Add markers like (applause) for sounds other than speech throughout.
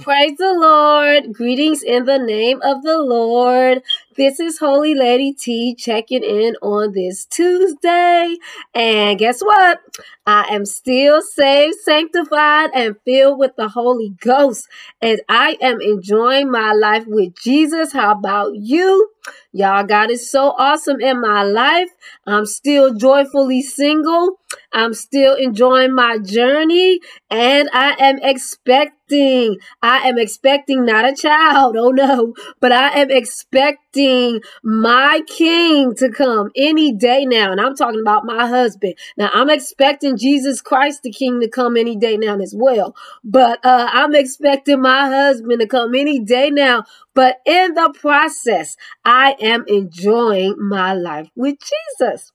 Praise the Lord. Greetings in the name of the Lord. This is Holy Lady T checking in on this Tuesday. And guess what? I am still saved, sanctified, and filled with the Holy Ghost. And I am enjoying my life with Jesus. How about you? Y'all, God is so awesome in my life. I'm still joyfully single. I'm still enjoying my journey and I am expecting, I am expecting not a child, (laughs) oh no, but I am expecting my king to come any day now. And I'm talking about my husband. Now I'm expecting Jesus Christ, the king, to come any day now as well. But uh, I'm expecting my husband to come any day now. But in the process, I am enjoying my life with Jesus.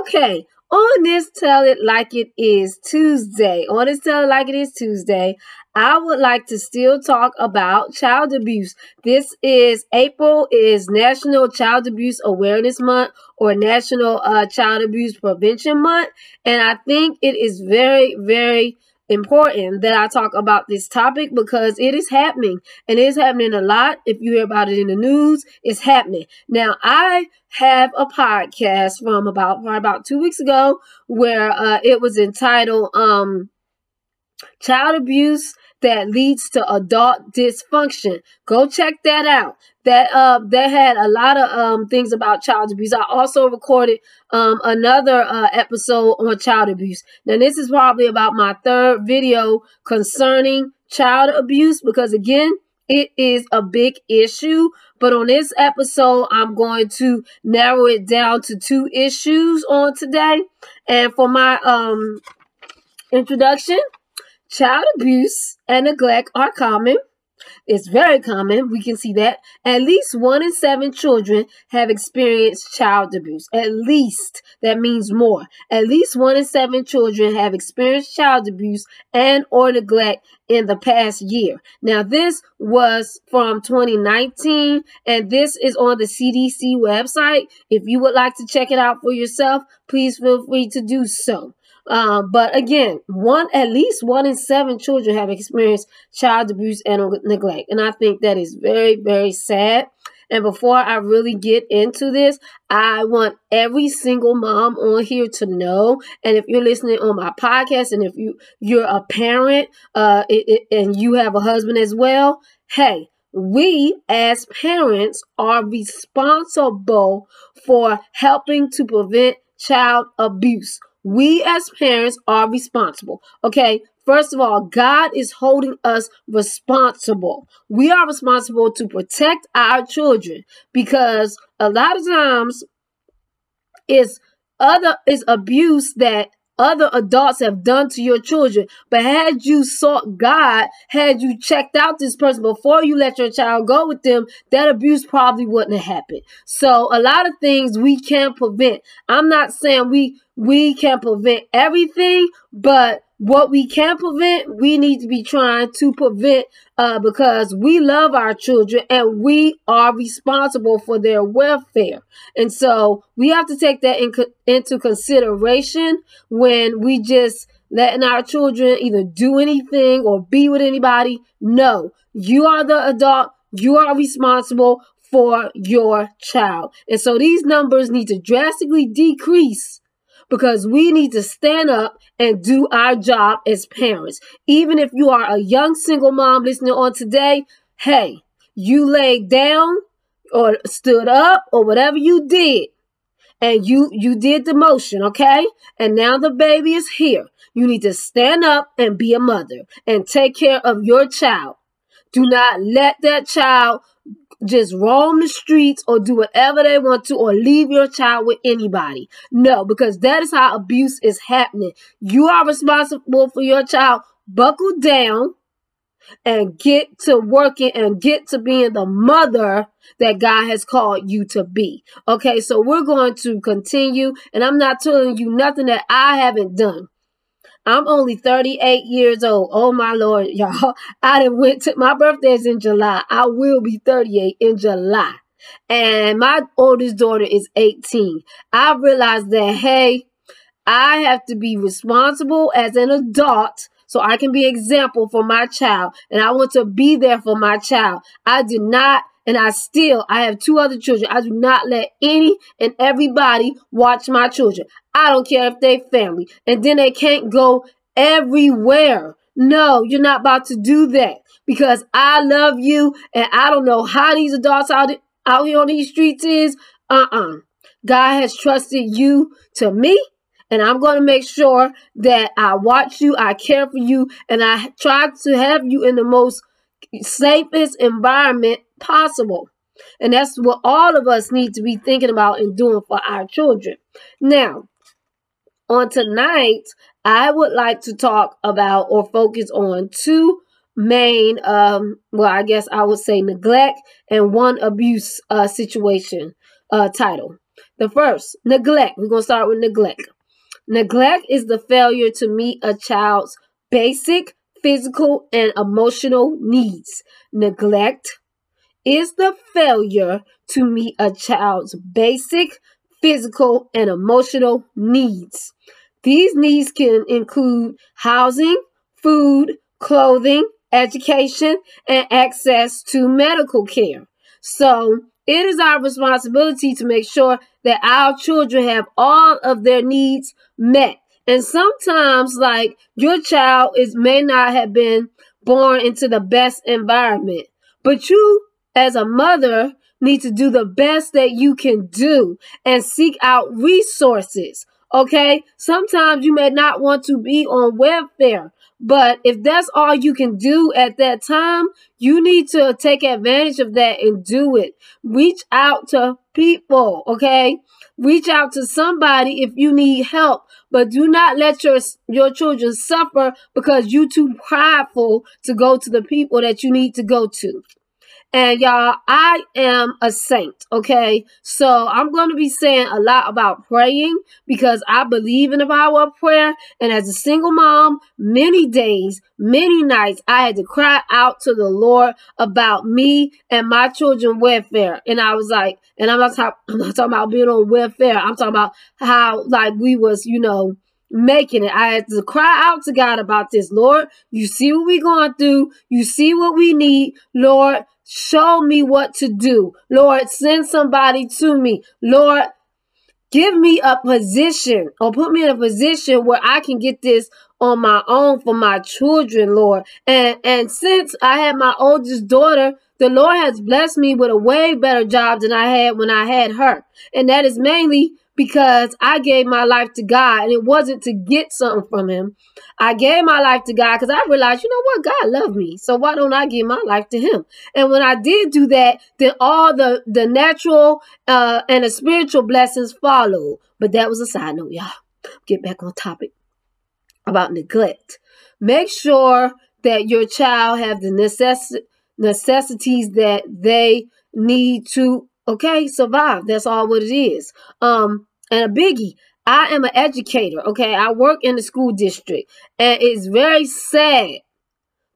Okay, on this Tell It Like It Is Tuesday, on this Tell It Like It Is Tuesday, I would like to still talk about child abuse. This is April is National Child Abuse Awareness Month or National uh, Child Abuse Prevention Month, and I think it is very, very important that I talk about this topic because it is happening and it is happening a lot. If you hear about it in the news, it's happening. Now, I have a podcast from about about two weeks ago where uh, it was entitled um, Child Abuse that leads to adult dysfunction. Go check that out. That uh that had a lot of um things about child abuse. I also recorded um another uh, episode on child abuse. Now this is probably about my third video concerning child abuse because again it is a big issue. But on this episode, I'm going to narrow it down to two issues on today. And for my um introduction, Child abuse and neglect are common. It's very common. We can see that. At least one in seven children have experienced child abuse. At least. That means more. At least one in seven children have experienced child abuse and or neglect in the past year. Now, this was from 2019, and this is on the CDC website. If you would like to check it out for yourself, please feel free to do so. Um, but again, one at least one in seven children have experienced child abuse and neglect, and I think that is very, very sad. And before I really get into this, I want every single mom on here to know. And if you're listening on my podcast, and if you you're a parent, uh, it, it, and you have a husband as well, hey, we as parents are responsible for helping to prevent child abuse we as parents are responsible. Okay. First of all, God is holding us responsible. We are responsible to protect our children because a lot of times it's other is abuse that other adults have done to your children. But had you sought God, had you checked out this person before you let your child go with them, that abuse probably wouldn't have happened. So a lot of things we can't prevent. I'm not saying we we can prevent everything, but what we can prevent, we need to be trying to prevent uh, because we love our children and we are responsible for their welfare. And so we have to take that in co- into consideration when we just letting our children either do anything or be with anybody. No, you are the adult. You are responsible for your child. And so these numbers need to drastically decrease because we need to stand up and do our job as parents. Even if you are a young single mom listening on today, hey, you laid down or stood up or whatever you did and you you did the motion, okay? And now the baby is here. You need to stand up and be a mother and take care of your child. Do not let that child just roam the streets or do whatever they want to or leave your child with anybody. No, because that is how abuse is happening. You are responsible for your child. Buckle down and get to working and get to being the mother that God has called you to be. Okay, so we're going to continue, and I'm not telling you nothing that I haven't done. I'm only 38 years old. Oh my Lord, (laughs) y'all. I done went to my birthday's in July. I will be 38 in July. And my oldest daughter is 18. I realized that, hey, I have to be responsible as an adult so I can be example for my child and I want to be there for my child. I do not and I still I have two other children. I do not let any and everybody watch my children. I don't care if they family. And then they can't go everywhere. No, you're not about to do that because I love you and I don't know how these adults out, out here on these streets is. Uh-uh. God has trusted you to me and I'm going to make sure that I watch you, I care for you, and I try to have you in the most safest environment possible. And that's what all of us need to be thinking about and doing for our children. Now, on tonight, I would like to talk about or focus on two main, um, well, I guess I would say neglect and one abuse uh, situation uh, title. The first, neglect. We're going to start with neglect. Neglect is the failure to meet a child's basic physical and emotional needs. Neglect is the failure to meet a child's basic physical and emotional needs. These needs can include housing, food, clothing, education, and access to medical care. So, it is our responsibility to make sure that our children have all of their needs met. And sometimes, like your child is may not have been born into the best environment, but you, as a mother, need to do the best that you can do and seek out resources. Okay, sometimes you may not want to be on welfare, but if that's all you can do at that time, you need to take advantage of that and do it. Reach out to people, okay? Reach out to somebody if you need help, but do not let your your children suffer because you're too prideful to go to the people that you need to go to. And y'all, I am a saint, okay? So I'm going to be saying a lot about praying because I believe in the power of prayer. And as a single mom, many days, many nights, I had to cry out to the Lord about me and my children welfare. And I was like, and I'm not, talk, (clears throat) I'm not talking about being on welfare. I'm talking about how like we was, you know, making it. I had to cry out to God about this. Lord, you see what we're going through. You see what we need. Lord, Show me what to do. Lord, send somebody to me. Lord, give me a position or put me in a position where I can get this on my own for my children, Lord. And and since I had my oldest daughter, the Lord has blessed me with a way better job than I had when I had her. And that is mainly because I gave my life to God and it wasn't to get something from him. I gave my life to God because I realized, you know what, God loved me. So why don't I give my life to him? And when I did do that, then all the, the natural uh, and the spiritual blessings followed. But that was a side note, y'all. Get back on topic about neglect. Make sure that your child have the necess- necessities that they need to okay survive that's all what it is um and a biggie i am an educator okay i work in the school district and it's very sad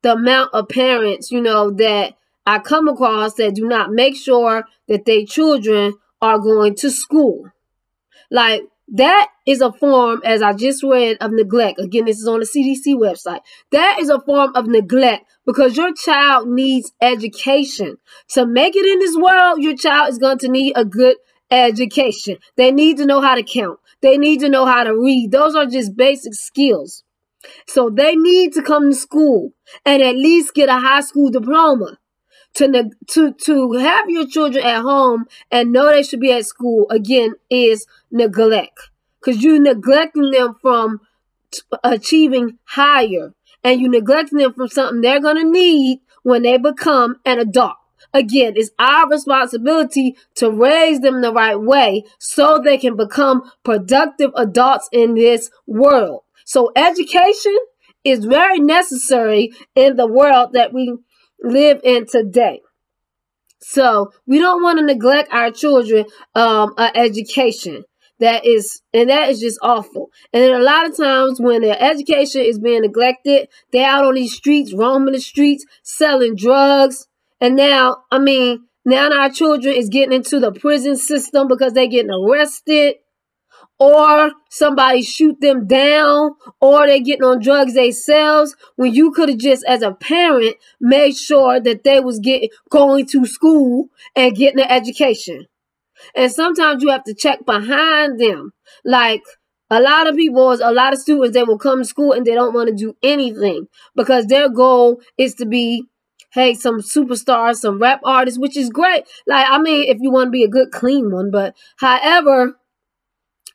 the amount of parents you know that i come across that do not make sure that their children are going to school like that is a form, as I just read, of neglect. Again, this is on the CDC website. That is a form of neglect because your child needs education. To make it in this world, your child is going to need a good education. They need to know how to count. They need to know how to read. Those are just basic skills. So they need to come to school and at least get a high school diploma to to to have your children at home and know they should be at school again is neglect because you're neglecting them from t- achieving higher and you're neglecting them from something they're going to need when they become an adult again it's our responsibility to raise them the right way so they can become productive adults in this world so education is very necessary in the world that we live in today. So we don't want to neglect our children um uh, education. That is and that is just awful. And then a lot of times when their education is being neglected, they're out on these streets, roaming the streets, selling drugs. And now, I mean, now our children is getting into the prison system because they're getting arrested or somebody shoot them down or they're getting on drugs themselves when you could have just as a parent made sure that they was getting going to school and getting an education. And sometimes you have to check behind them. Like a lot of people a lot of students they will come to school and they don't want to do anything because their goal is to be hey some superstars some rap artists which is great like i mean if you want to be a good clean one but however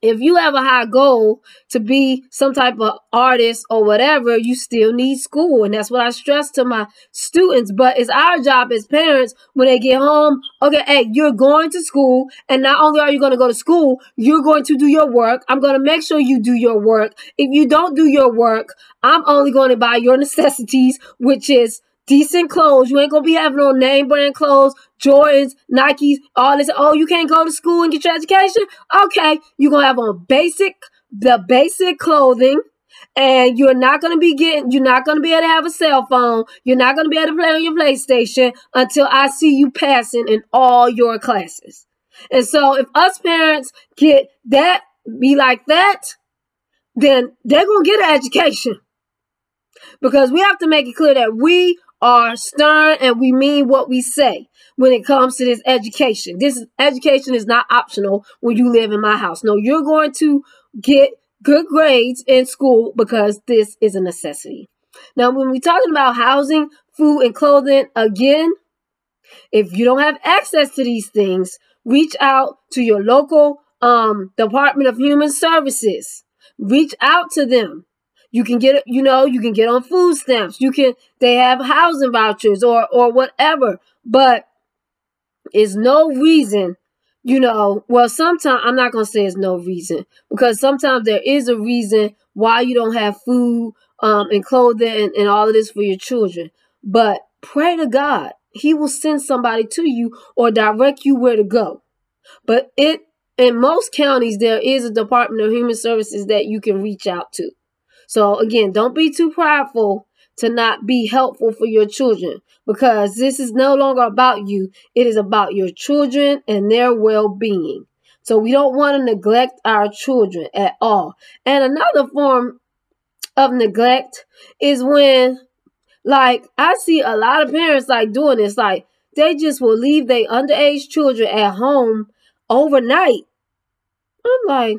if you have a high goal to be some type of artist or whatever, you still need school. And that's what I stress to my students. But it's our job as parents when they get home. Okay, hey, you're going to school. And not only are you going to go to school, you're going to do your work. I'm going to make sure you do your work. If you don't do your work, I'm only going to buy your (laughs) necessities, which is decent clothes. You ain't gonna be having on name brand clothes, Jordans, Nikes, all this. Oh, you can't go to school and get your education? Okay, you're gonna have on basic, the basic clothing. And you're not gonna be getting, you're not gonna be able to have a cell phone. You're not gonna be able to play on your PlayStation until I see you passing in all your classes. And so if us parents get that, be like that, then they're gonna get an education because we have to make it clear that we are stern and we mean what we say when it comes to this education. This education is not optional when you live in my house. No, you're going to get good grades in school because this is a necessity. Now, when we're talking about housing, food, and clothing, again, if you don't have access to these things, reach out to your local um, Department of Human Services. Reach out to them. You can get, you know, you can get on food stamps. You can, they have housing vouchers or, or whatever. But it's no reason, you know, well, sometimes I'm not going to say it's no reason because sometimes there is a reason why you don't have food um, and clothing and, and all of this for your children. But pray to God. He will send somebody to you or direct you where to go. But it in most counties there is a Department of Human Services that you can reach out to. So again, don't be too prideful to not be helpful for your children because this is no longer about you. It is about your children and their well-being. So we don't want to neglect our children at all. And another form of neglect is when like I see a lot of parents like doing this like they just will leave their underage children at home overnight. I'm like,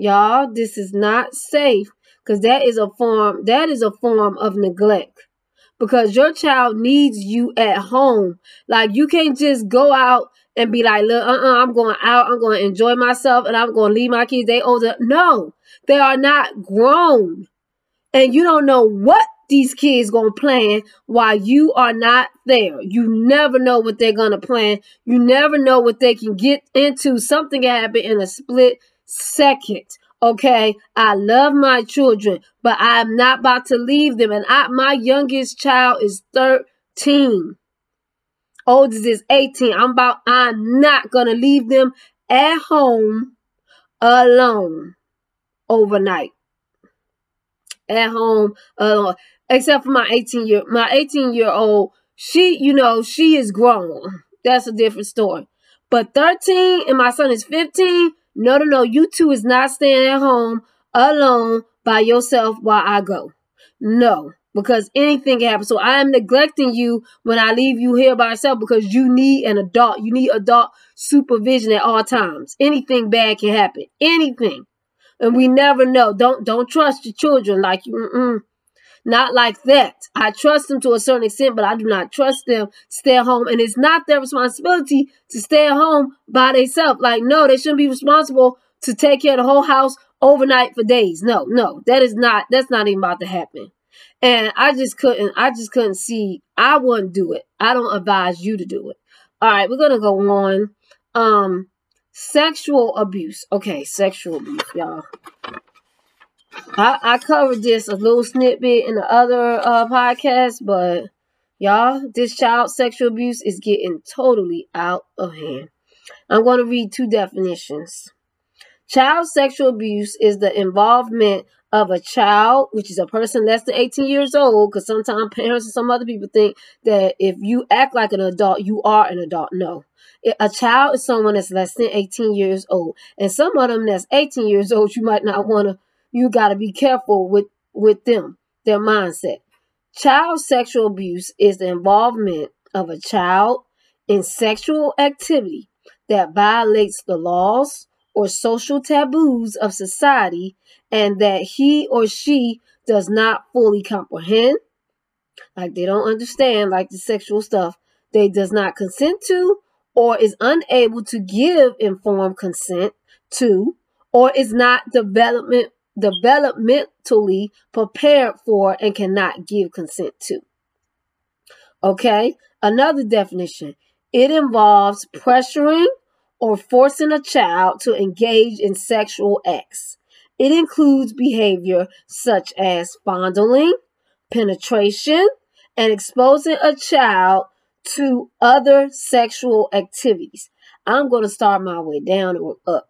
Y'all, this is not safe because that is a form that is a form of neglect. Because your child needs you at home. Like you can't just go out and be like, look, uh-uh, I'm going out, I'm going to enjoy myself, and I'm going to leave my kids. They older. No, they are not grown. And you don't know what these kids gonna plan while you are not there. You never know what they're gonna plan. You never know what they can get into. Something can happen in a split second. Okay, I love my children, but I'm not about to leave them. And I, my youngest child is 13. Oldest is 18. I'm about, I'm not gonna leave them at home alone overnight. At home alone. Except for my 18 year, my 18 year old, she, you know, she is grown. That's a different story. But 13 and my son is 15, no, no, no. You two is not staying at home alone by yourself while I go. No, because anything can happen. So I am neglecting you when I leave you here by yourself because you need an adult. You need adult supervision at all times. Anything bad can happen. Anything. And we never know. Don't don't trust your children like you. Mm-mm. Not like that. I trust them to a certain extent, but I do not trust them to stay at home. And it's not their responsibility to stay at home by themselves. Like, no, they shouldn't be responsible to take care of the whole house overnight for days. No, no, that is not, that's not even about to happen. And I just couldn't, I just couldn't see, I wouldn't do it. I don't advise you to do it. All right, we're going to go on. Um, sexual abuse. Okay, sexual abuse, y'all. I, I covered this a little snippet in the other uh, podcast, but y'all, this child sexual abuse is getting totally out of hand. I'm going to read two definitions. Child sexual abuse is the involvement of a child, which is a person less than 18 years old, because sometimes parents and some other people think that if you act like an adult, you are an adult. No. A child is someone that's less than 18 years old. And some of them that's 18 years old, you might not want to, you got to be careful with, with them, their mindset. Child sexual abuse is the involvement of a child in sexual activity that violates the laws or social taboos of society and that he or she does not fully comprehend like they don't understand like the sexual stuff they does not consent to or is unable to give informed consent to or is not development developmentally prepared for and cannot give consent to okay another definition it involves pressuring or forcing a child to engage in sexual acts. It includes behavior such as fondling, penetration, and exposing a child to other sexual activities. I'm going to start my way down or up.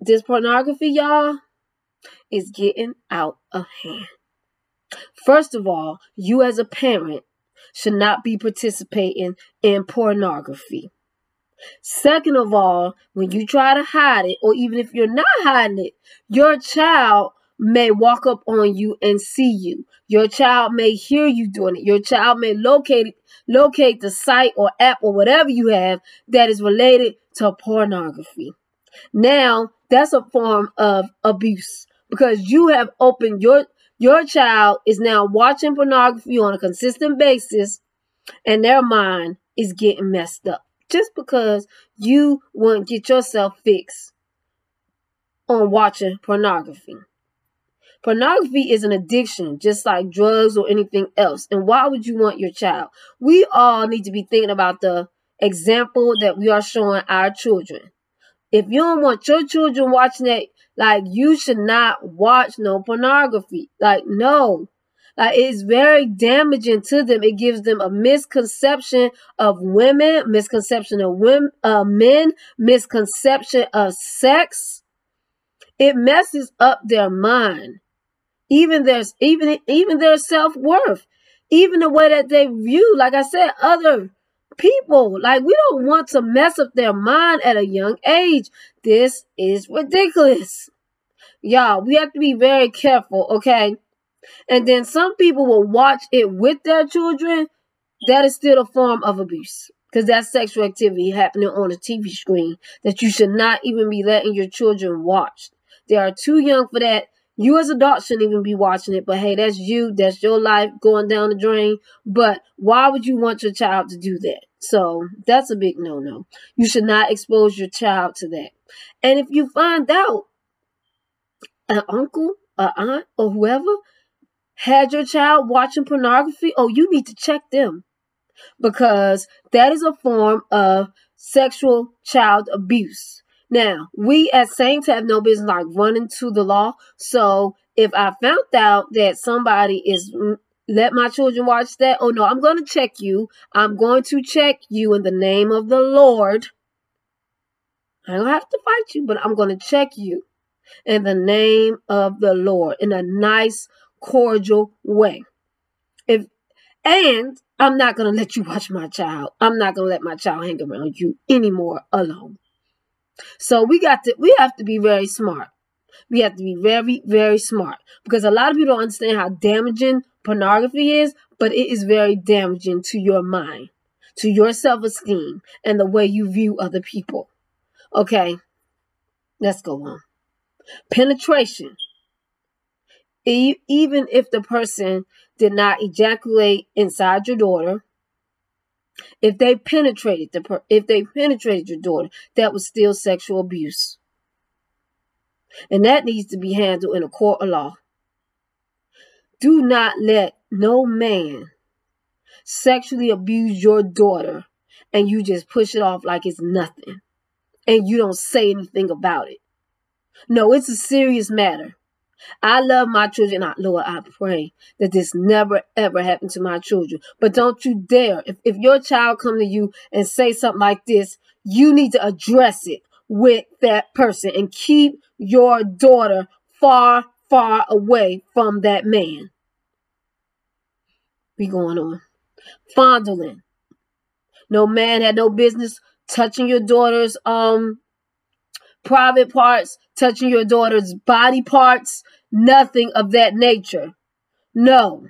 This pornography, y'all, is getting out of hand. First of all, you as a parent should not be participating in pornography. Second of all, when you try to hide it, or even if you're not hiding it, your child may walk up on you and see you. Your child may hear you doing it. Your child may locate locate the site or app or whatever you have that is related to pornography. Now, that's a form of abuse because you have opened your your child is now watching pornography on a consistent basis and their mind is getting messed up just because you won't get yourself fixed on watching pornography. Pornography is an addiction, just like drugs or anything else. And why would you want your child? We all need to be thinking about the example that we are showing our children. If you don't want your children watching that, like you should not watch no pornography. Like, no. Like it's very damaging to them. It gives them a misconception of women, misconception of women, uh, men, misconception of sex. It messes up their mind, even their even even their self worth, even the way that they view. Like I said, other people. Like we don't want to mess up their mind at a young age. This is ridiculous. Y'all, we have to be very careful, okay? and then some people will watch it with their children, that is still a form of abuse. Because that's sexual activity happening on a TV screen that you should not even be letting your children watch. They are too young for that. You as adults shouldn't even be watching it, but hey, that's you. That's your life going down the drain. But why would you want your child to do that? So that's a big no no. You should not expose your child to that. And if you find out an uncle, an aunt, or whoever had your child watching pornography, oh, you need to check them because that is a form of sexual child abuse. Now, we as saints have no business like running to the law. So if I found out that somebody is mm, let my children watch that, oh no, I'm going to check you. I'm going to check you in the name of the Lord. I don't have to fight you, but I'm going to check you in the name of the Lord in a nice, cordial way. If and I'm not gonna let you watch my child. I'm not gonna let my child hang around you anymore alone. So we got to we have to be very smart. We have to be very, very smart. Because a lot of people don't understand how damaging pornography is, but it is very damaging to your mind, to your self-esteem, and the way you view other people. Okay, let's go on. Penetration even if the person did not ejaculate inside your daughter, if they penetrated the per- if they penetrated your daughter, that was still sexual abuse. And that needs to be handled in a court of law. Do not let no man sexually abuse your daughter and you just push it off like it's nothing and you don't say anything about it. No, it's a serious matter. I love my children. I, Lord, I pray that this never ever happen to my children. But don't you dare. If, if your child come to you and say something like this, you need to address it with that person and keep your daughter far far away from that man. We going on. Fondling. No man had no business touching your daughter's um private parts, touching your daughter's body parts, nothing of that nature. No.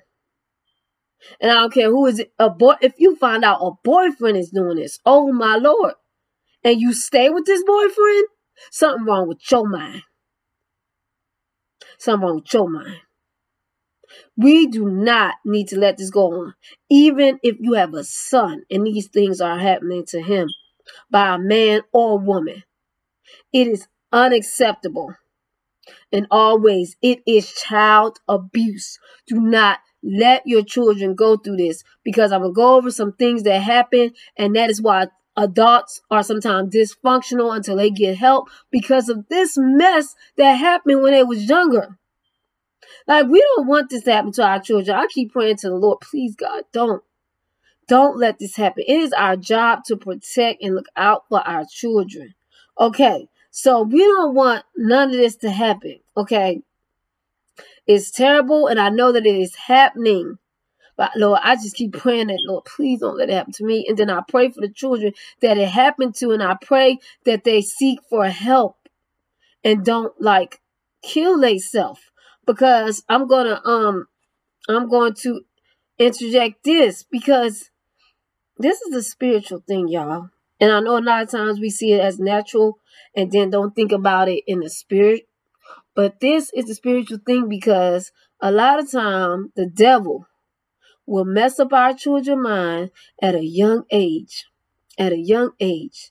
And I don't care who is it, a boy. If you find out a boyfriend is doing this, oh my lord, and you stay with this boyfriend, something wrong with your mind. Something wrong with your mind. We do not need to let this go on. Even if you have a son and these things are happening to him by a man or a woman, it is unacceptable. And always, it is child abuse. Do not let your children go through this because I'm going to go over some things that happen, and that is why adults are sometimes dysfunctional until they get help because of this mess that happened when they was younger. Like we don't want this to happen to our children. I keep praying to the Lord, please God, don't. Don't let this happen. It is our job to protect and look out for our children. Okay. So we don't want none of this to happen. Okay. It's terrible and I know that it is happening. But Lord, I just keep praying that, Lord, please don't let it happen to me. And then I pray for the children that it happened to, and I pray that they seek for help and don't like kill themselves. Because I'm gonna um I'm going to interject this because this is a spiritual thing, y'all. And I know a lot of times we see it as natural and then don't think about it in the spirit. But this is a spiritual thing because a lot of time the devil will mess up our children's mind at a young age. At a young age.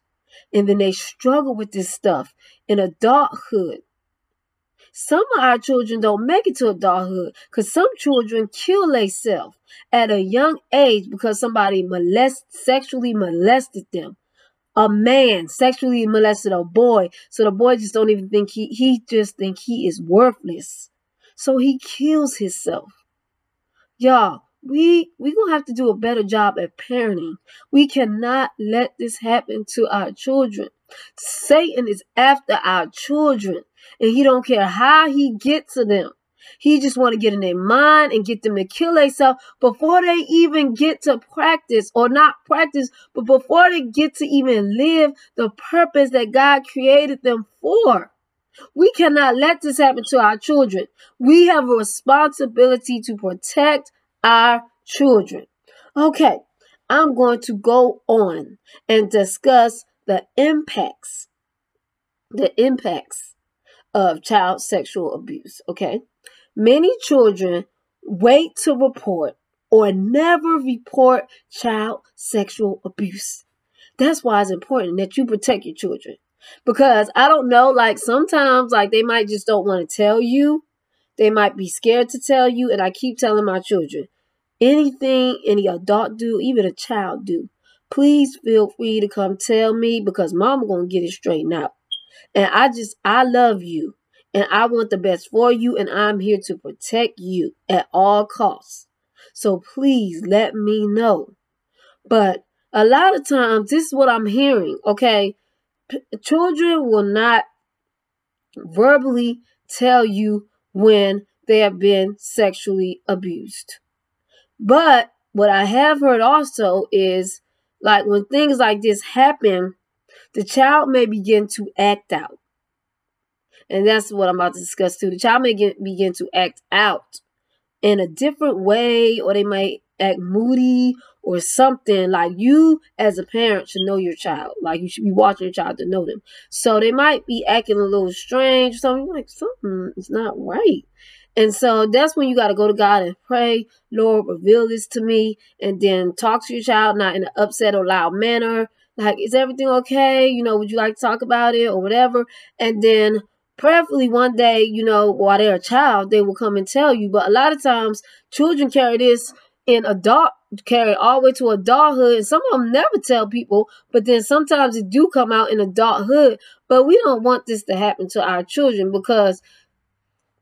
And then they struggle with this stuff in adulthood. Some of our children don't make it to adulthood because some children kill themselves at a young age because somebody molest, sexually molested them. A man sexually molested a boy, so the boy just don't even think he he just think he is worthless. So he kills himself. Y'all, we we gonna have to do a better job at parenting. We cannot let this happen to our children. Satan is after our children, and he don't care how he get to them. He just want to get in their mind and get them to kill themselves before they even get to practice or not practice, but before they get to even live the purpose that God created them for. We cannot let this happen to our children. We have a responsibility to protect our children. Okay, I'm going to go on and discuss the impacts, the impacts of child sexual abuse. Okay. Many children wait to report or never report child sexual abuse. That's why it's important that you protect your children. Because I don't know, like sometimes like they might just don't want to tell you. They might be scared to tell you. And I keep telling my children, anything any adult do, even a child do, please feel free to come tell me because mama gonna get it straightened out. And I just I love you and I want the best for you, and I'm here to protect you at all costs. So please let me know. But a lot of times, this is what I'm hearing, okay? P- children will not verbally tell you when they have been sexually abused. But what I have heard also is like when things like this happen, the child may begin to act out. And that's what I'm about to discuss too. The child may get, begin to act out in a different way, or they might act moody or something. Like you, as a parent, should know your child. Like you should be watching your child to know them. So they might be acting a little strange, or something like something is not right. And so that's when you got to go to God and pray, Lord, reveal this to me, and then talk to your child, not in an upset or loud manner. Like, is everything okay? You know, would you like to talk about it or whatever? And then prayerfully one day, you know, while they're a child, they will come and tell you. But a lot of times, children carry this in adult, carry all the way to adulthood. And some of them never tell people, but then sometimes it do come out in adulthood. But we don't want this to happen to our children because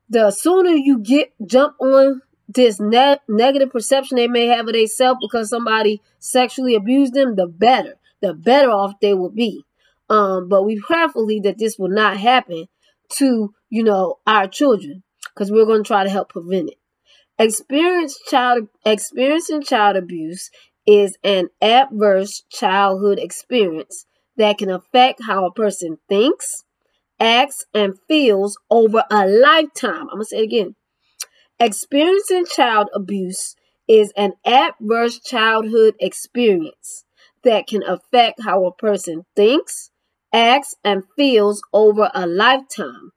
the sooner you get jump on this ne- negative perception they may have of themselves because somebody sexually abused them, the better. The better off they will be. Um, but we prayerfully that this will not happen to, you know, our children. because we're going to try to help prevent it. Experience child experiencing child abuse is an adverse childhood experience that can affect how a person thinks, acts, and feels over a lifetime. I'm going to say it again. Experiencing child abuse is an adverse childhood experience that can affect how a person thinks, acts, and feels over a lifetime,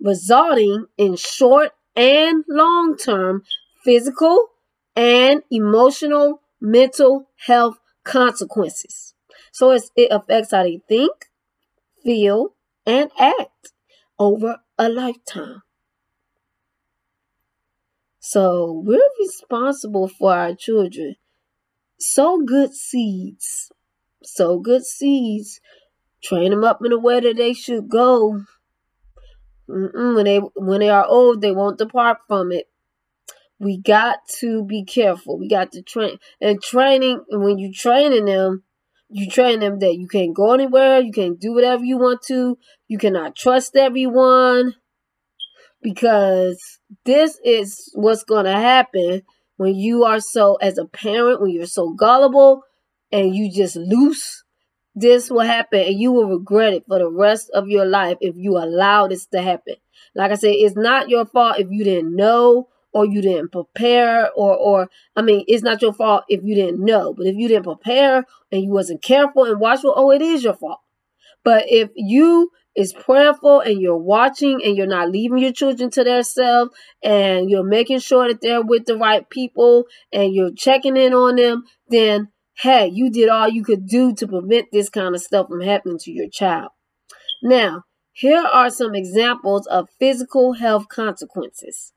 resulting in short and long term physical and emotional mental health consequences. So it affects how they think, feel, and act over a lifetime. So we're responsible for our children. Sow good seeds. Sow good seeds. Train them up in the way that they should go. Mm-mm, when they when they are old, they won't depart from it. We got to be careful. We got to train and training. When you training them, you train them that you can't go anywhere. You can't do whatever you want to. You cannot trust everyone because this is what's going to happen when you are so as a parent when you're so gullible and you just loose this will happen and you will regret it for the rest of your life if you allow this to happen. Like i said it's not your fault if you didn't know or you didn't prepare or or i mean it's not your fault if you didn't know. But if you didn't prepare and you wasn't careful and watchful oh it is your fault. But if you is prayerful and you're watching and you're not leaving your children to themselves and you're making sure that they're with the right people and you're checking in on them, then hey, you did all you could do to prevent this kind of stuff from happening to your child. Now, here are some examples of physical health consequences.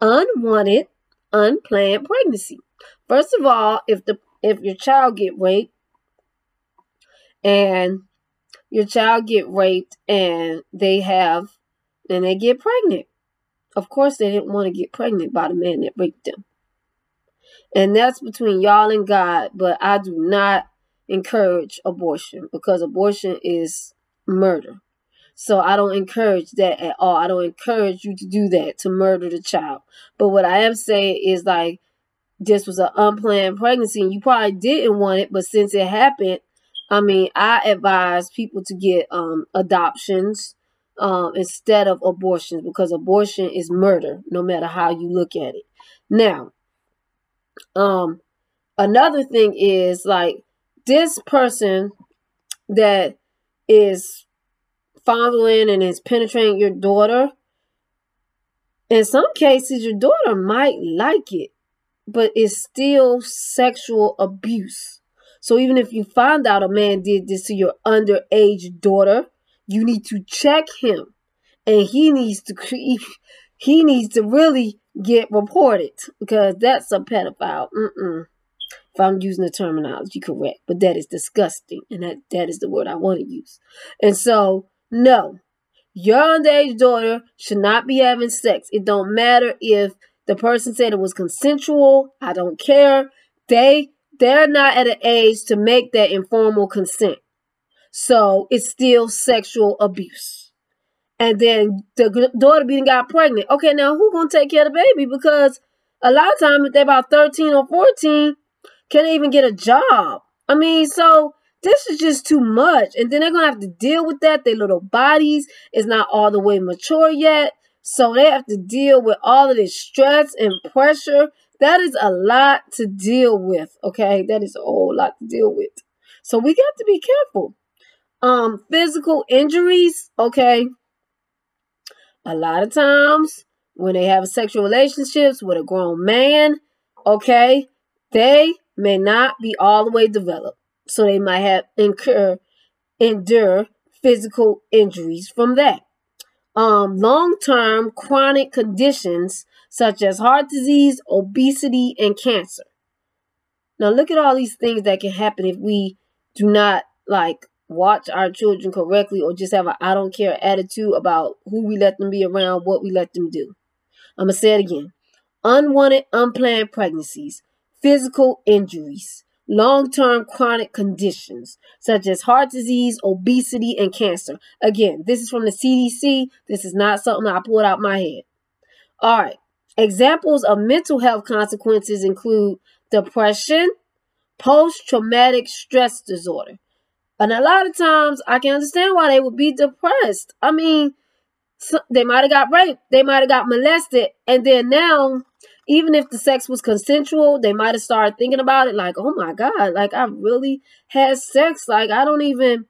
Unwanted, unplanned pregnancy. First of all, if the if your child get raped and your child get raped and they have and they get pregnant. Of course they didn't want to get pregnant by the man that raped them. And that's between y'all and God, but I do not encourage abortion because abortion is murder. So I don't encourage that at all. I don't encourage you to do that to murder the child. But what I am saying is like this was an unplanned pregnancy and you probably didn't want it, but since it happened, I mean, I advise people to get um, adoptions um, instead of abortions because abortion is murder, no matter how you look at it. Now, um, another thing is like this person that is fondling and is penetrating your daughter. In some cases, your daughter might like it, but it's still sexual abuse. So even if you find out a man did this to your underage daughter, you need to check him, and he needs to (laughs) he needs to really get reported because that's a pedophile. Mm-mm. If I'm using the terminology correct, but that is disgusting, and that that is the word I want to use. And so, no, your underage daughter should not be having sex. It don't matter if the person said it was consensual. I don't care. They they're not at an age to make that informal consent. So it's still sexual abuse. And then the daughter being got pregnant. Okay, now who gonna take care of the baby? Because a lot of times if they're about 13 or 14, can't even get a job. I mean, so this is just too much. And then they're gonna have to deal with that. Their little bodies is not all the way mature yet. So they have to deal with all of this stress and pressure that is a lot to deal with, okay? That is a whole lot to deal with. So we got to be careful. Um, physical injuries, okay? A lot of times when they have sexual relationships with a grown man, okay, they may not be all the way developed. So they might have incur endure physical injuries from that. Um, long-term chronic conditions such as heart disease, obesity, and cancer. Now, look at all these things that can happen if we do not like watch our children correctly or just have an I don't care attitude about who we let them be around, what we let them do. I'm going to say it again unwanted, unplanned pregnancies, physical injuries, long term chronic conditions such as heart disease, obesity, and cancer. Again, this is from the CDC. This is not something I pulled out my head All right. Examples of mental health consequences include depression, post traumatic stress disorder. And a lot of times I can understand why they would be depressed. I mean, so they might have got raped, they might have got molested, and then now, even if the sex was consensual, they might have started thinking about it like, oh my God, like I really had sex. Like I don't even,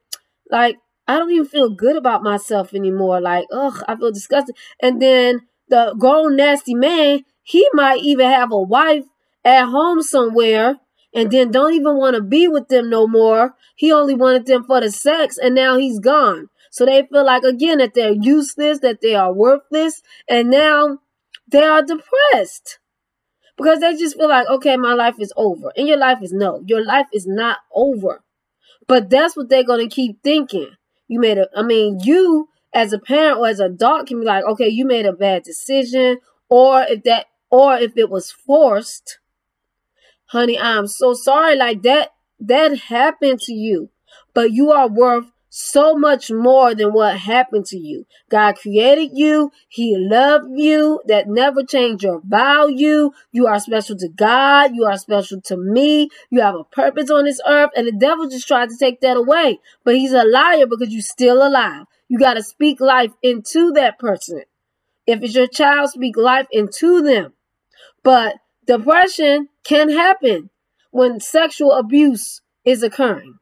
like, I don't even feel good about myself anymore. Like, ugh, I feel disgusted. And then the grown nasty man, he might even have a wife at home somewhere and then don't even want to be with them no more. He only wanted them for the sex and now he's gone. So they feel like again that they're useless, that they are worthless, and now they are depressed. Because they just feel like, okay, my life is over. And your life is no, your life is not over. But that's what they're gonna keep thinking. You made a I mean, you as a parent or as an adult can be like, okay, you made a bad decision, or if that or if it was forced, honey, I'm so sorry. Like that that happened to you. But you are worth so much more than what happened to you. God created you. He loved you. That never changed your value. You are special to God. You are special to me. You have a purpose on this earth. And the devil just tried to take that away. But he's a liar because you're still alive. You got to speak life into that person. If it's your child, speak life into them. But depression can happen when sexual abuse is occurring.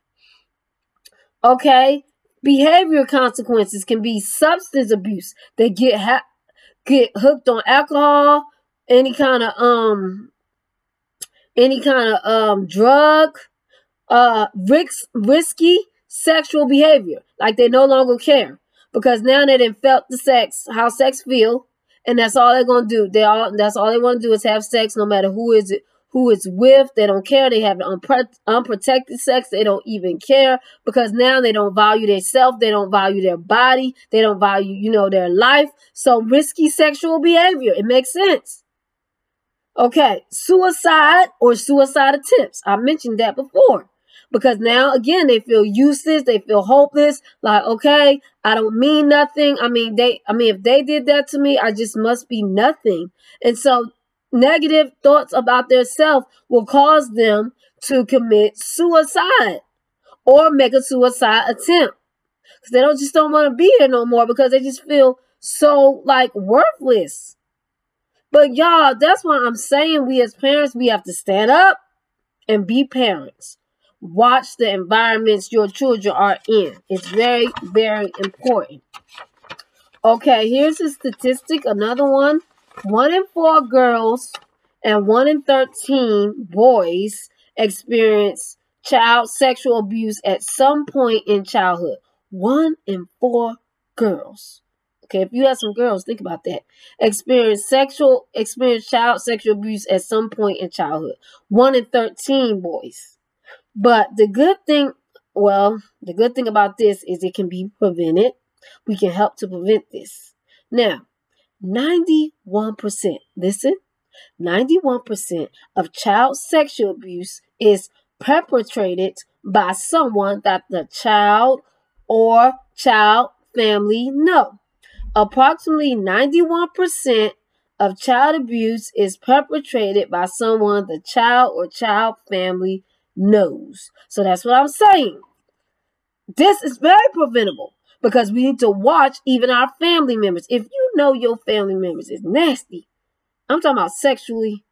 Okay? Behavior consequences can be substance abuse. They get ha- get hooked on alcohol, any kind of um any kind of um drug, uh risk, risky sexual behavior. Like they no longer care because now they didn't felt the sex, how sex feel, and that's all they're gonna do. They all that's all they want to do is have sex, no matter who is it, who it's with. They don't care. They have unpro- unprotected sex. They don't even care because now they don't value their self. They don't value their body. They don't value, you know, their life. So risky sexual behavior. It makes sense. Okay, suicide or suicide attempts. I mentioned that before because now again they feel useless they feel hopeless like okay i don't mean nothing i mean they i mean if they did that to me i just must be nothing and so negative thoughts about their self will cause them to commit suicide or make a suicide attempt. Because they don't just don't want to be here no more because they just feel so like worthless. But y'all that's why i'm saying we as parents we have to stand up and be parents. Watch the environments your children are in. It's very very important. Okay here's a statistic another one one in four girls and one in 13 boys experience child sexual abuse at some point in childhood. One in four girls. Okay, if you have some girls, think about that. Experience sexual experience child sexual abuse at some point in childhood. One in 13 boys. But the good thing, well, the good thing about this is it can be prevented. We can help to prevent this. Now, 91%, listen, 91% of child sexual abuse is perpetrated by someone that the child or child family know. Approximately 91% of child abuse is perpetrated by someone the child or child family knows. So that's what I'm saying. This is very preventable because we need to watch even our family members. If you know your family members is nasty, I'm talking about sexually.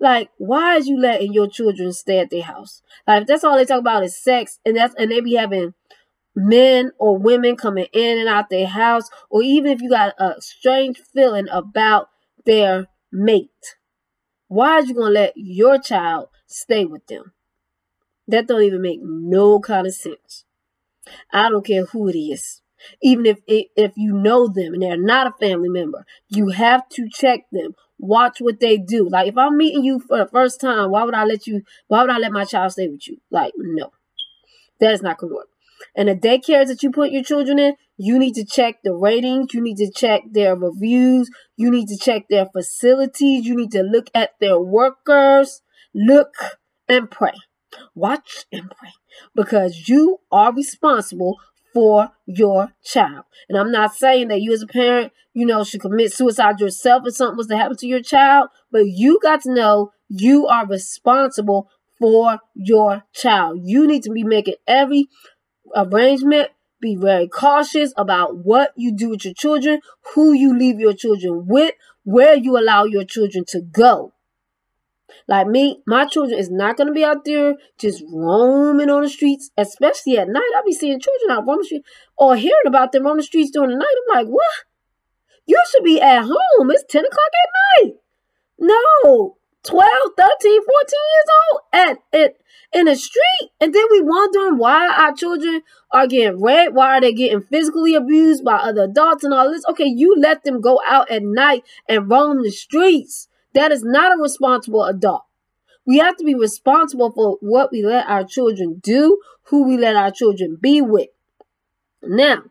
Like, why is you letting your children stay at their house? Like, if that's all they talk about is sex, and that's and they be having men or women coming in and out their house, or even if you got a strange feeling about their mate, why is you gonna let your child stay with them? That don't even make no kind of sense. I don't care who it is even if if you know them and they're not a family member you have to check them. Watch what they do. Like if i'm meeting you for the first time why would i let you why would i let my child stay with you? Like no. That is not gonna work. And the daycares that you put your children in you need to check the ratings. You need to check their reviews. You need to check their facilities. You need to look at their workers. Look and pray. Watch and pray. Because you are responsible for your child. And I'm not saying that you as a parent, you know, should commit suicide yourself if something was to happen to your child, but you got to know you are responsible for your child. You need to be making every arrangement, be very cautious about what you do with your children, who you leave your children with, where you allow your children to go. Like me, my children is not gonna be out there just roaming on the streets, especially at night. I'll be seeing children out roaming the street or hearing about them on the streets during the night. I'm like, what? You should be at home. It's 10 o'clock at night. No, 12, 13, 14 years old at, at in the street. And then we wondering why our children are getting raped, why are they getting physically abused by other adults and all this. Okay, you let them go out at night and roam the streets. That is not a responsible adult. We have to be responsible for what we let our children do, who we let our children be with. Now,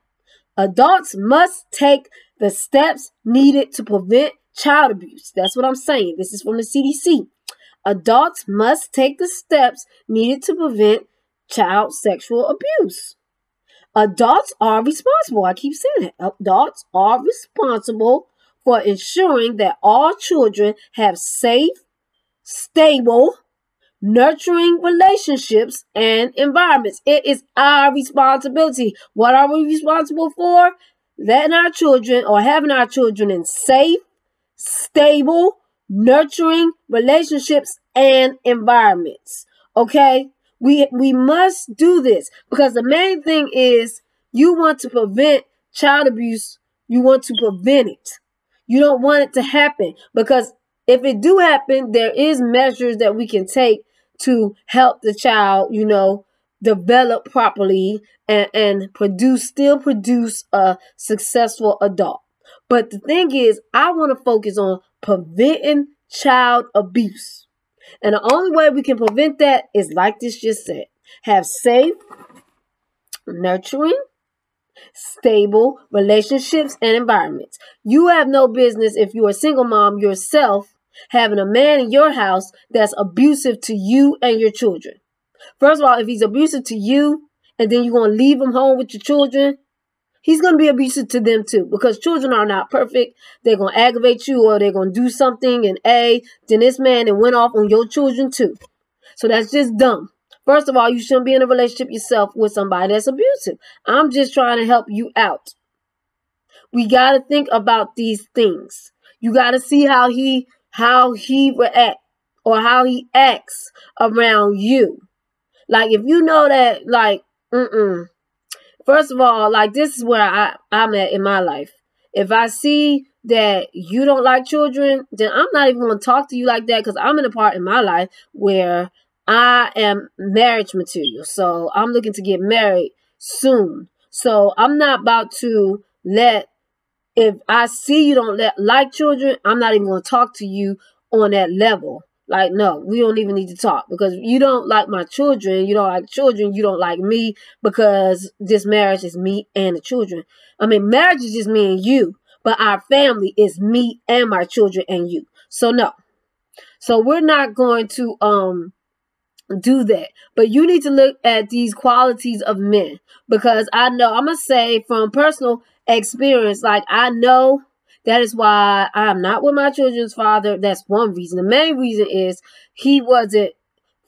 adults must take the steps needed to prevent child abuse. That's what I'm saying. This is from the CDC. Adults must take the steps needed to prevent child sexual abuse. Adults are responsible. I keep saying it. Adults are responsible for ensuring that all children have safe, stable, nurturing relationships and environments. It is our responsibility. What are we responsible for? Letting our children or having our children in safe, stable, nurturing relationships and environments. Okay? We we must do this because the main thing is you want to prevent child abuse, you want to prevent it. You don't want it to happen because if it do happen, there is measures that we can take to help the child, you know, develop properly and, and produce, still produce a successful adult. But the thing is, I want to focus on preventing child abuse. And the only way we can prevent that is like this just said have safe, nurturing, stable relationships and environments. You have no business if you're a single mom yourself having a man in your house that's abusive to you and your children. First of all, if he's abusive to you and then you're going to leave him home with your children, he's going to be abusive to them too because children are not perfect. They're going to aggravate you or they're going to do something and A, then this man and went off on your children too. So that's just dumb. First of all, you shouldn't be in a relationship yourself with somebody that's abusive. I'm just trying to help you out. We got to think about these things. You got to see how he how he react or how he acts around you. Like if you know that like mm-mm. First of all, like this is where I I'm at in my life. If I see that you don't like children, then I'm not even going to talk to you like that because I'm in a part in my life where I am marriage material. So I'm looking to get married soon. So I'm not about to let if I see you don't let, like children, I'm not even going to talk to you on that level. Like, no, we don't even need to talk because you don't like my children. You don't like children. You don't like me because this marriage is me and the children. I mean, marriage is just me and you, but our family is me and my children and you. So, no. So, we're not going to, um, do that. But you need to look at these qualities of men because I know, I'm to say from personal experience, like I know that is why I'm not with my children's father. That's one reason. The main reason is he wasn't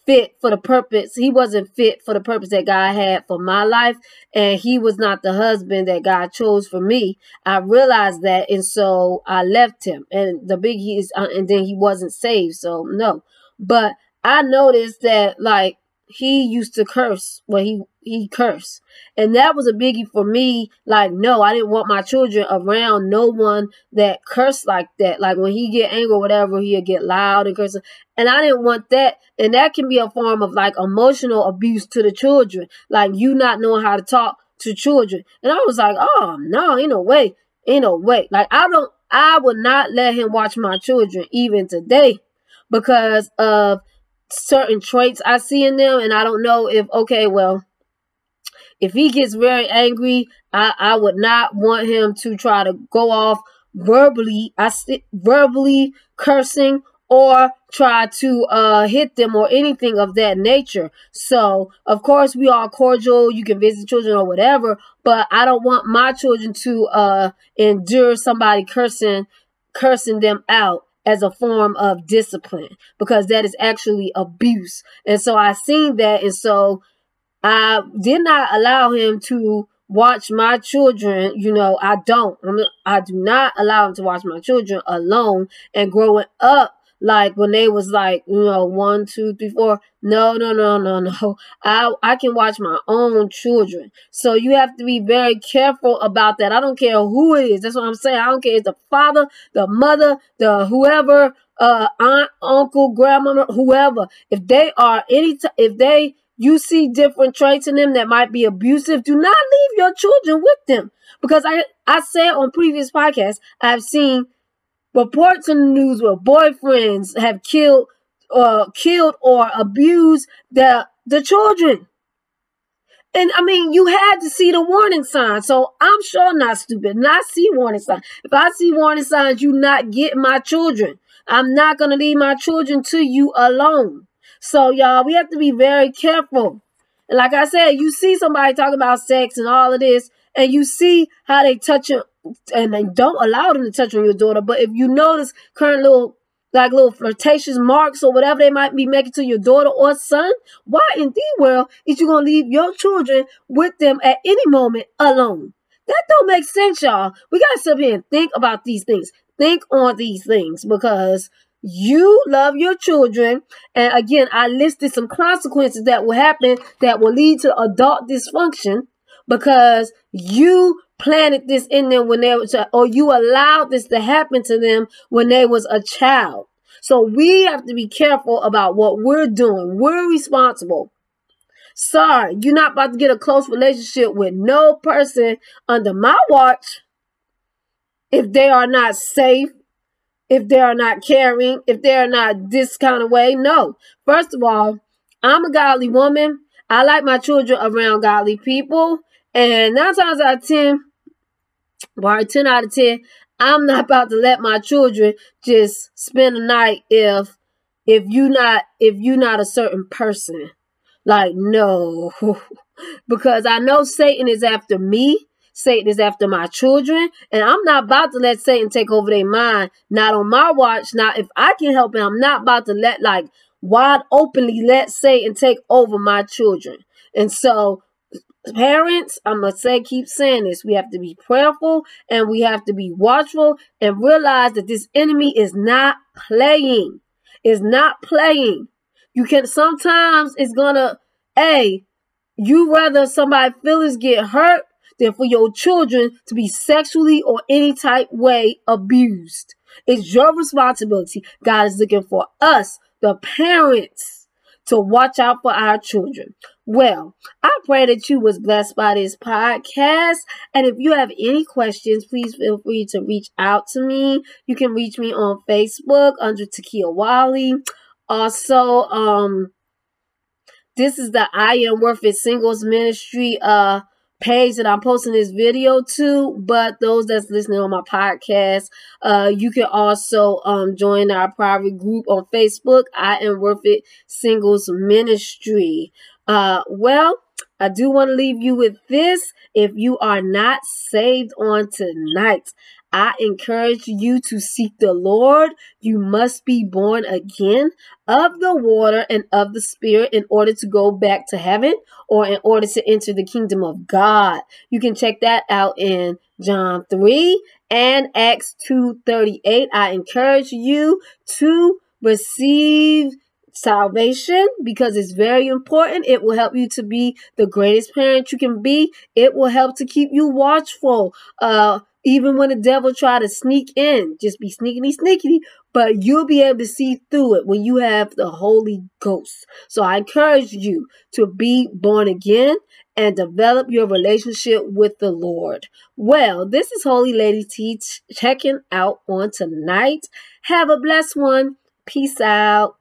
fit for the purpose. He wasn't fit for the purpose that God had for my life. And he was not the husband that God chose for me. I realized that. And so I left him. And the big he is, uh, and then he wasn't saved. So no. But I noticed that like he used to curse when he he cursed, and that was a biggie for me. Like, no, I didn't want my children around no one that cursed like that. Like when he get angry or whatever, he'll get loud and curse, and I didn't want that. And that can be a form of like emotional abuse to the children, like you not knowing how to talk to children. And I was like, oh no, ain't no way, ain't no way. Like I don't, I would not let him watch my children even today because of certain traits I see in them, and I don't know if okay, well, if he gets very angry, I I would not want him to try to go off verbally. I st- verbally cursing or try to uh, hit them or anything of that nature. So, of course, we are cordial. You can visit children or whatever, but I don't want my children to uh, endure somebody cursing cursing them out as a form of discipline because that is actually abuse. And so I seen that, and so I did not allow him to watch my children. You know, I don't. I do not allow him to watch my children alone. And growing up, like when they was like, you know, one, two, three, four. No, no, no, no, no. (laughs) I I can watch my own children. So you have to be very careful about that. I don't care who it is. That's what I'm saying. I don't care it's the father, the mother, the whoever, uh, aunt, uncle, grandma, whoever. If they are any, t- if they you see different traits in them that might be abusive, do not leave your children with them. Because I I said on previous podcasts, I've seen reports in the news where boyfriends have killed uh killed or abused the the children. And I mean, you had to see the warning signs. So I'm sure not stupid. Not see warning signs. If I see warning signs, you not get my children. I'm not gonna leave my children to you alone. So y'all, we have to be very careful. And like I said, you see somebody talking about sex and all of this, and you see how they touch it and they don't allow them to touch on your daughter. But if you notice current little like little flirtatious marks or whatever they might be making to your daughter or son, why in the world is you gonna leave your children with them at any moment alone? That don't make sense, y'all. We gotta sit here and think about these things. Think on these things because you love your children. And again, I listed some consequences that will happen that will lead to adult dysfunction because you planted this in them when they was, or you allowed this to happen to them when they was a child. So we have to be careful about what we're doing. We're responsible. Sorry, you're not about to get a close relationship with no person under my watch if they are not safe, if they are not caring, if they are not this kind of way. No. First of all, I'm a godly woman. I like my children around godly people. And nine times out of ten, or 10 out of 10, I'm not about to let my children just spend the night if if you not if you not a certain person. Like no. (laughs) because I know Satan is after me. Satan is after my children, and I'm not about to let Satan take over their mind. Not on my watch. Not if I can help it. I'm not about to let like wide openly let Satan take over my children. And so parents, I'm going to say, keep saying this. We have to be prayerful and we have to be watchful and realize that this enemy is not playing. Is not playing. You can sometimes it's gonna, a, you rather somebody feelings get hurt than for your children to be sexually or any type way abused. It's your responsibility. God is looking for us, the parents, to watch out for our children. Well, I pray that you was blessed by this podcast. And if you have any questions, please feel free to reach out to me. You can reach me on Facebook under Takia Wally. Also, um, this is the I Am Worth It Singles Ministry uh page that I'm posting this video to, but those that's listening on my podcast, uh, you can also um, join our private group on Facebook. I am Worth It Singles Ministry. Uh, well, I do want to leave you with this. If you are not saved on tonight, I encourage you to seek the Lord. You must be born again of the water and of the Spirit in order to go back to heaven or in order to enter the kingdom of God. You can check that out in John 3 and Acts 2:38. I encourage you to receive salvation because it's very important. It will help you to be the greatest parent you can be. It will help to keep you watchful. Uh, even when the devil try to sneak in, just be sneaky, sneaky, but you'll be able to see through it when you have the Holy Ghost. So I encourage you to be born again and develop your relationship with the Lord. Well, this is Holy Lady T checking out on tonight. Have a blessed one. Peace out.